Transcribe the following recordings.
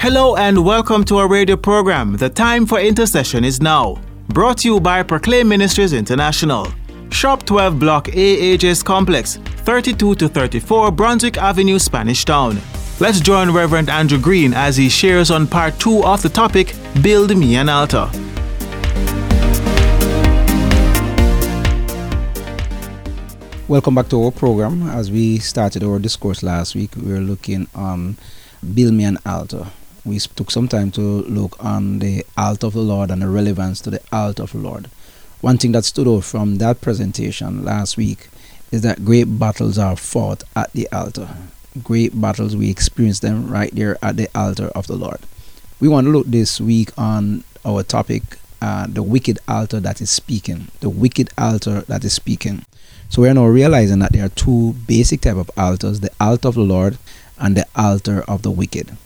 Hello and welcome to our radio program. The time for intercession is now. Brought to you by Proclaim Ministries International. Shop 12 Block A AJ's Complex, 32 to 34 Brunswick Avenue, Spanish Town. Let's join Reverend Andrew Green as he shares on part two of the topic Build Me an Altar. Welcome back to our program. As we started our discourse last week, we were looking on Build Me an Altar we took some time to look on the altar of the Lord and the relevance to the altar of the Lord. One thing that stood out from that presentation last week is that great battles are fought at the altar. Great battles, we experience them right there at the altar of the Lord. We want to look this week on our topic, uh, the wicked altar that is speaking. The wicked altar that is speaking. So we are now realizing that there are two basic type of altars: the altar of the Lord and the altar of the wicked.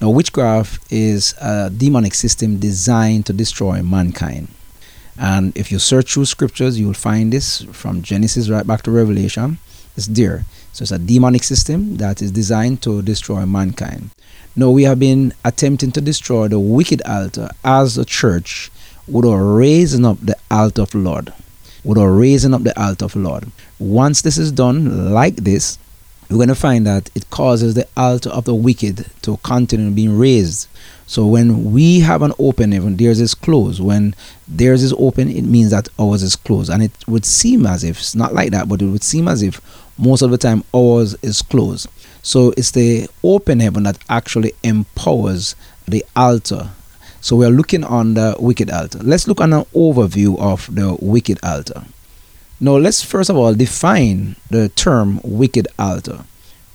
Now, witchcraft is a demonic system designed to destroy mankind. And if you search through scriptures, you will find this from Genesis right back to Revelation. It's there. So it's a demonic system that is designed to destroy mankind. Now, we have been attempting to destroy the wicked altar as a church without raising up the altar of the Lord. Without raising up the altar of the Lord. Once this is done like this, we're going to find that it causes the altar of the wicked to continue being raised. So when we have an open heaven, theirs is closed. When theirs is open, it means that ours is closed. And it would seem as if, it's not like that, but it would seem as if most of the time ours is closed. So it's the open heaven that actually empowers the altar. So we are looking on the wicked altar. Let's look on an overview of the wicked altar. Now, let's first of all define the term wicked altar.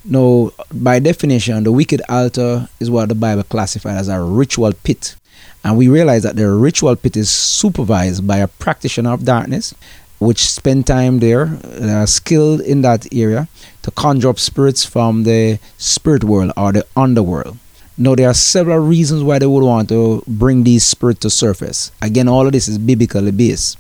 Now, by definition, the wicked altar is what the Bible classified as a ritual pit. And we realize that the ritual pit is supervised by a practitioner of darkness, which spend time there, are skilled in that area to conjure up spirits from the spirit world or the underworld. Now, there are several reasons why they would want to bring these spirits to surface. Again, all of this is biblically based.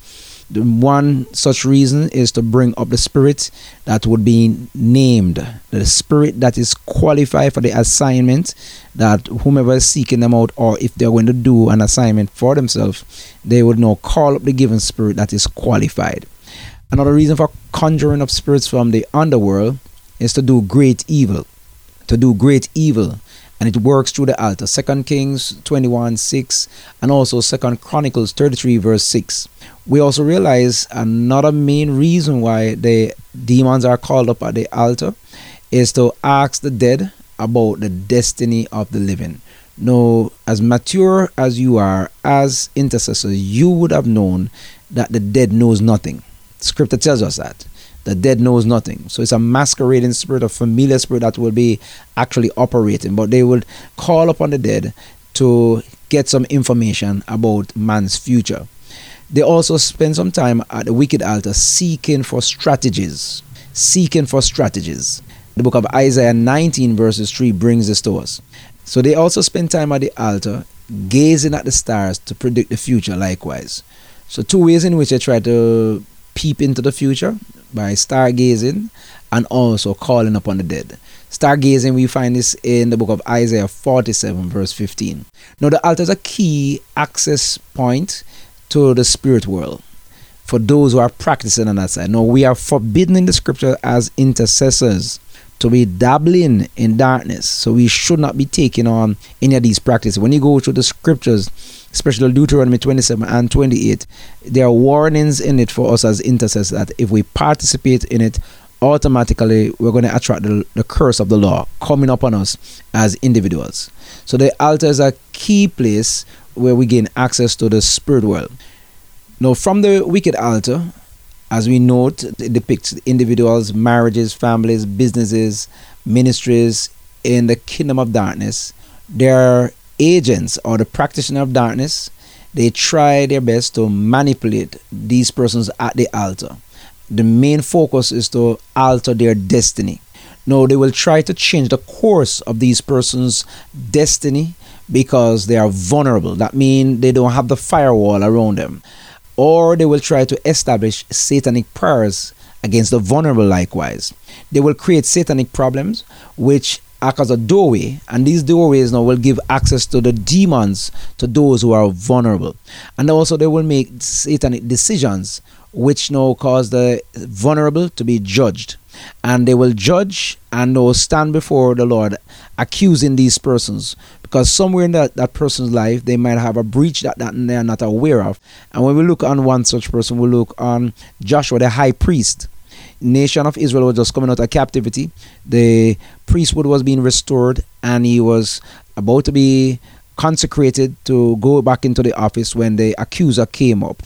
The one such reason is to bring up the spirit that would be named, the spirit that is qualified for the assignment, that whomever is seeking them out, or if they're going to do an assignment for themselves, they would now call up the given spirit that is qualified. Another reason for conjuring up spirits from the underworld is to do great evil. To do great evil and it works through the altar. Second Kings 21 6 and also Second Chronicles 33 verse 6. We also realize another main reason why the demons are called up at the altar is to ask the dead about the destiny of the living. No, as mature as you are, as intercessors, you would have known that the dead knows nothing. Scripture tells us that the dead knows nothing. So it's a masquerading spirit, a familiar spirit that will be actually operating, but they will call upon the dead to get some information about man's future. They also spend some time at the wicked altar seeking for strategies. Seeking for strategies. The book of Isaiah 19, verses 3 brings this to us. So they also spend time at the altar gazing at the stars to predict the future, likewise. So, two ways in which they try to peep into the future by stargazing and also calling upon the dead. Stargazing, we find this in the book of Isaiah 47, verse 15. Now, the altar is a key access point to the spirit world for those who are practicing on that side. Now, we are forbidden in the scripture as intercessors to be dabbling in darkness. So we should not be taking on any of these practices. When you go through the scriptures, especially Deuteronomy 27 and 28, there are warnings in it for us as intercessors that if we participate in it, automatically we're going to attract the, the curse of the law coming upon us as individuals. So the altar is a key place where we gain access to the spirit world. Now, from the wicked altar, as we note, it depicts individuals, marriages, families, businesses, ministries in the kingdom of darkness. Their agents or the practitioner of darkness. They try their best to manipulate these persons at the altar. The main focus is to alter their destiny. No, they will try to change the course of these persons' destiny because they are vulnerable. That means they don't have the firewall around them or they will try to establish satanic prayers against the vulnerable likewise. They will create satanic problems which act as a doorway, and these doorways now will give access to the demons to those who are vulnerable. And also, they will make satanic decisions which now cause the vulnerable to be judged. And they will judge and they will stand before the Lord accusing these persons because somewhere in that, that person's life they might have a breach that, that they are not aware of. And when we look on one such person, we look on Joshua, the high priest nation of Israel was just coming out of captivity. The priesthood was being restored, and he was about to be consecrated to go back into the office when the accuser came up.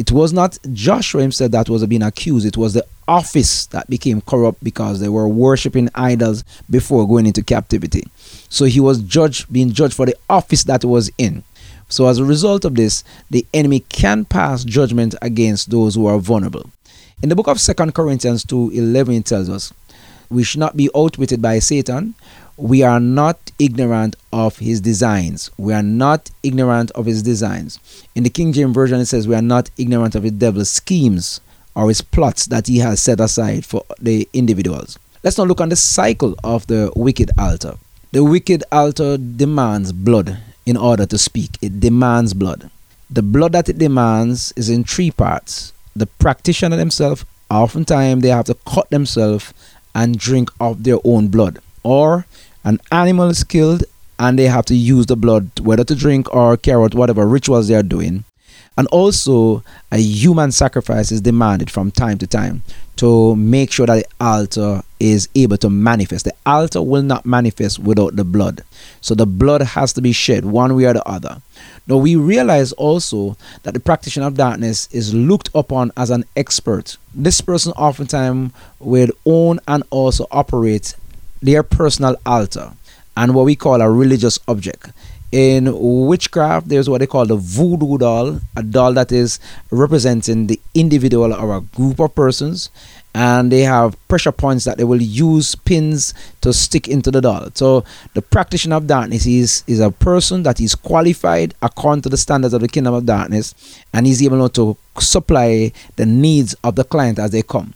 It was not Joshua himself that was being accused, it was the office that became corrupt because they were worshiping idols before going into captivity. So he was judged, being judged for the office that he was in. So as a result of this, the enemy can pass judgment against those who are vulnerable. In the book of Second Corinthians 2 11, it tells us, We should not be outwitted by Satan. We are not ignorant of his designs. We are not ignorant of his designs. In the King James Version, it says, We are not ignorant of the devil's schemes or his plots that he has set aside for the individuals. Let's now look on the cycle of the wicked altar. The wicked altar demands blood in order to speak, it demands blood. The blood that it demands is in three parts the practitioner themselves, oftentimes they have to cut themselves and drink of their own blood. Or an animal is killed and they have to use the blood, whether to drink or carry out whatever rituals they are doing. And also, a human sacrifice is demanded from time to time to make sure that the altar is able to manifest. The altar will not manifest without the blood. So the blood has to be shed one way or the other. Now, we realize also that the practitioner of darkness is looked upon as an expert. This person oftentimes will own and also operate their personal altar and what we call a religious object. In witchcraft, there's what they call the voodoo doll, a doll that is representing the individual or a group of persons and they have pressure points that they will use pins to stick into the doll. So the practitioner of darkness is is a person that is qualified according to the standards of the kingdom of darkness, and he's able to supply the needs of the client as they come.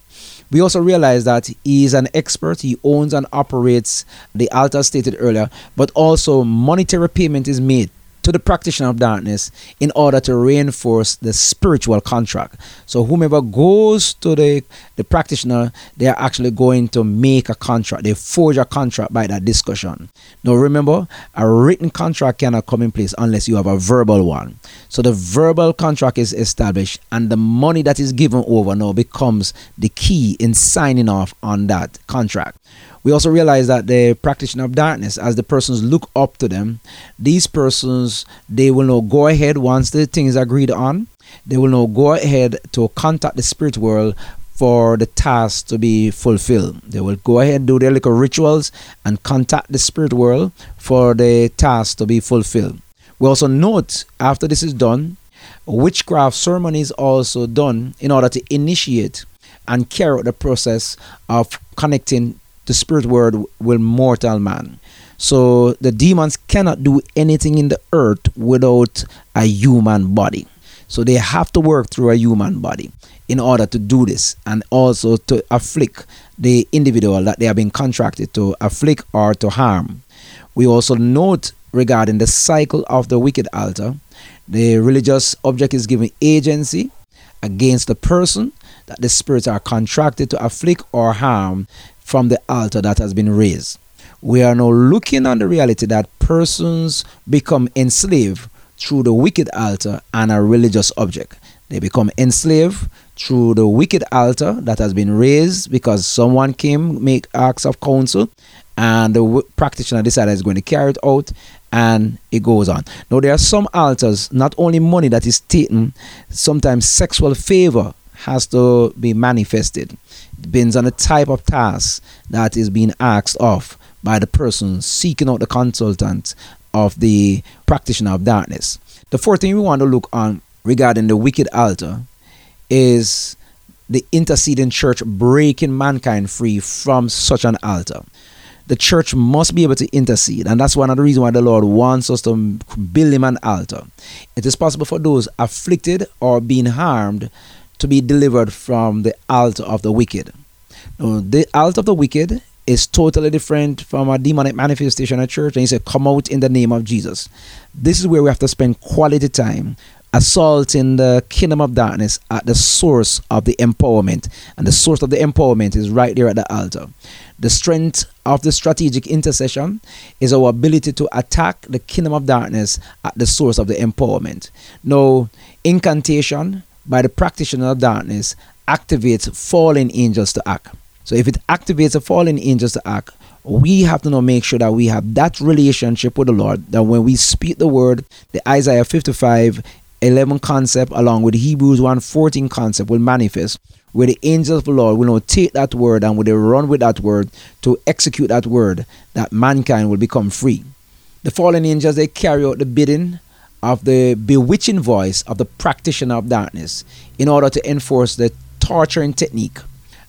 We also realize that he is an expert. He owns and operates the altar stated earlier, but also monetary payment is made to the practitioner of darkness in order to reinforce the spiritual contract. So whomever goes to the, the practitioner, they are actually going to make a contract. They forge a contract by that discussion. Now remember, a written contract cannot come in place unless you have a verbal one. So the verbal contract is established and the money that is given over now becomes the key in signing off on that contract. We also realize that the practitioner of darkness, as the persons look up to them, these persons they will now go ahead once the thing is agreed on. They will now go ahead to contact the spirit world for the task to be fulfilled. They will go ahead and do their little rituals and contact the spirit world for the task to be fulfilled. We also note after this is done, witchcraft ceremony is also done in order to initiate and carry out the process of connecting the spirit world with mortal man. So the demons cannot do anything in the earth without a human body. So they have to work through a human body in order to do this and also to afflict the individual that they have been contracted to afflict or to harm. We also note regarding the cycle of the wicked altar, the religious object is given agency against the person that the spirits are contracted to afflict or harm from the altar that has been raised. We are now looking on the reality that persons become enslaved through the wicked altar and a religious object. They become enslaved through the wicked altar that has been raised because someone came make acts of counsel and the practitioner decided is going to carry it out and it goes on. Now there are some altars, not only money that is taken, sometimes sexual favor has to be manifested. Depends on the type of task that is being asked of by the person seeking out the consultant of the practitioner of darkness. The fourth thing we want to look on regarding the wicked altar is the interceding church breaking mankind free from such an altar. The church must be able to intercede, and that's one of the reasons why the Lord wants us to build him an altar. It is possible for those afflicted or being harmed to be delivered from the altar of the wicked. Now, the altar of the wicked is totally different from a demonic manifestation at church. And he said, Come out in the name of Jesus. This is where we have to spend quality time assaulting the kingdom of darkness at the source of the empowerment. And the source of the empowerment is right there at the altar. The strength of the strategic intercession is our ability to attack the kingdom of darkness at the source of the empowerment. Now, incantation by the practitioner of darkness activates fallen angels to act. So if it activates the fallen angels to act, we have to now make sure that we have that relationship with the Lord. That when we speak the word, the Isaiah 55 11 concept along with Hebrews 1 14 concept will manifest where the angels of the Lord will now take that word and will they run with that word to execute that word that mankind will become free. The fallen angels they carry out the bidding of the bewitching voice of the practitioner of darkness in order to enforce the torturing technique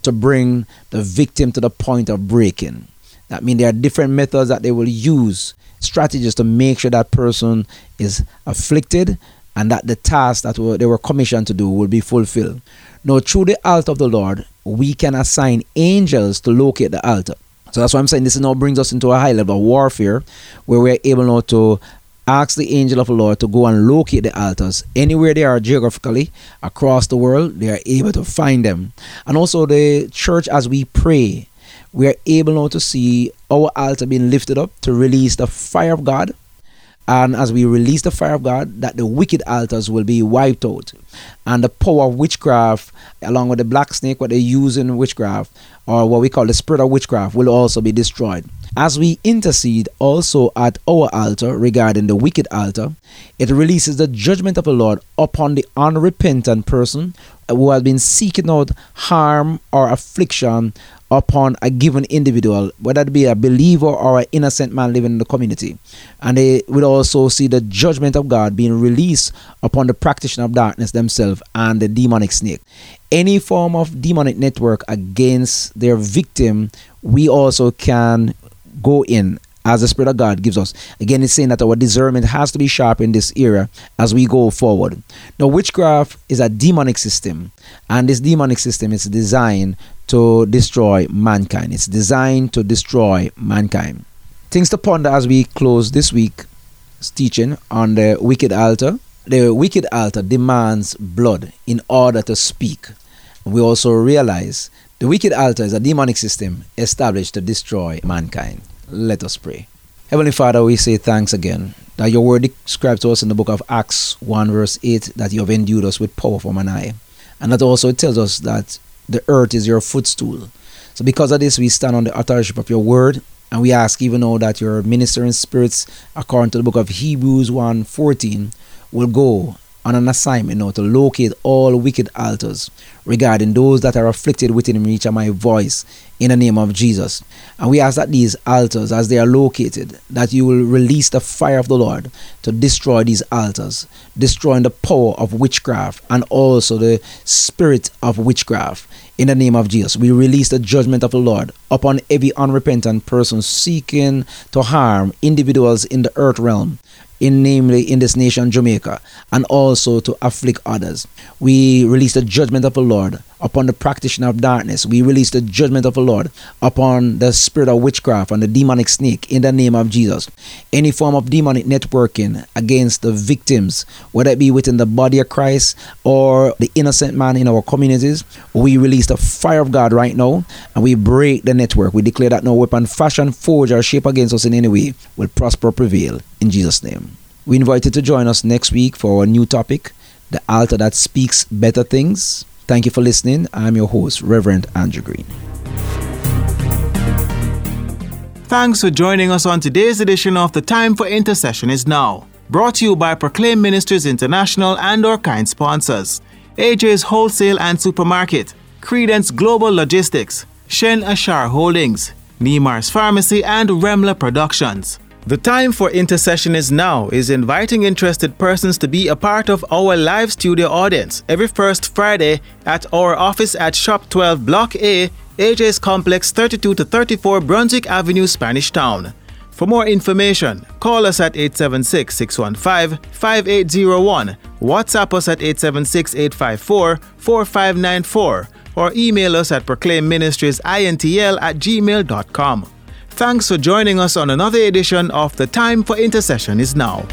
to bring the victim to the point of breaking. That means there are different methods that they will use, strategies to make sure that person is afflicted and that the task that they were commissioned to do will be fulfilled. Now, through the altar of the Lord, we can assign angels to locate the altar. So that's why I'm saying this now brings us into a high level of warfare where we're able now to ask the angel of the Lord to go and locate the altars anywhere they are geographically across the world. They are able to find them, and also the church as we pray, we are able now to see our altar being lifted up to release the fire of God. And as we release the fire of God, that the wicked altars will be wiped out. And the power of witchcraft, along with the black snake, what they use in witchcraft, or what we call the spirit of witchcraft, will also be destroyed. As we intercede also at our altar regarding the wicked altar, it releases the judgment of the Lord upon the unrepentant person who has been seeking out harm or affliction upon a given individual, whether it be a believer or an innocent man living in the community. And they will also see the judgment of God being released upon the practitioner of darkness themselves and the demonic snake. Any form of demonic network against their victim, we also can go in as the Spirit of God gives us. Again, it's saying that our discernment has to be sharp in this era as we go forward. Now, witchcraft is a demonic system, and this demonic system is designed to destroy mankind. It's designed to destroy mankind. Things to ponder as we close this week's teaching on the wicked altar. The wicked altar demands blood in order to speak. We also realize the wicked altar is a demonic system established to destroy mankind. Let us pray. Heavenly Father, we say thanks again that your word describes to us in the book of Acts 1, verse 8, that you have endued us with power from on high. And that also it tells us that the earth is your footstool. So, because of this, we stand on the authorship of your word, and we ask even now that your ministering spirits, according to the book of Hebrews 1 14, will go on an assignment now to locate all wicked altars regarding those that are afflicted within reach of my voice in the name of Jesus. And we ask that these altars, as they are located, that you will release the fire of the Lord to destroy these altars, destroying the power of witchcraft and also the spirit of witchcraft. In the name of Jesus, we release the judgment of the Lord upon every unrepentant person seeking to harm individuals in the earth realm in namely in this nation Jamaica and also to afflict others. We release the judgment of the Lord upon the practitioner of darkness. We release the judgment of the Lord upon the spirit of witchcraft and the demonic snake in the name of Jesus. Any form of demonic networking against the victims, whether it be within the body of Christ or the innocent man in our communities, we release the fire of God right now and we break the network. We declare that no weapon fashioned, forged, or shaped against us in any way will prosper prevail in Jesus' name. We invite you to join us next week for our new topic, the altar that speaks better things. Thank you for listening. I'm your host, Reverend Andrew Green. Thanks for joining us on today's edition of The Time for Intercession is Now, brought to you by Proclaim Ministries International and our kind sponsors. AJ's Wholesale and Supermarket, Credence Global Logistics, Shen Ashar Holdings, Nemar's Pharmacy and Remla Productions. The time for intercession is now is inviting interested persons to be a part of our live studio audience every first Friday at our office at Shop 12 Block A, AJ's Complex 32 to 34 Brunswick Avenue, Spanish Town. For more information, call us at 876 615 5801, WhatsApp us at 876 854 4594 or email us at proclaimministriesintl at gmail.com. Thanks for joining us on another edition of The Time for Intercession is Now.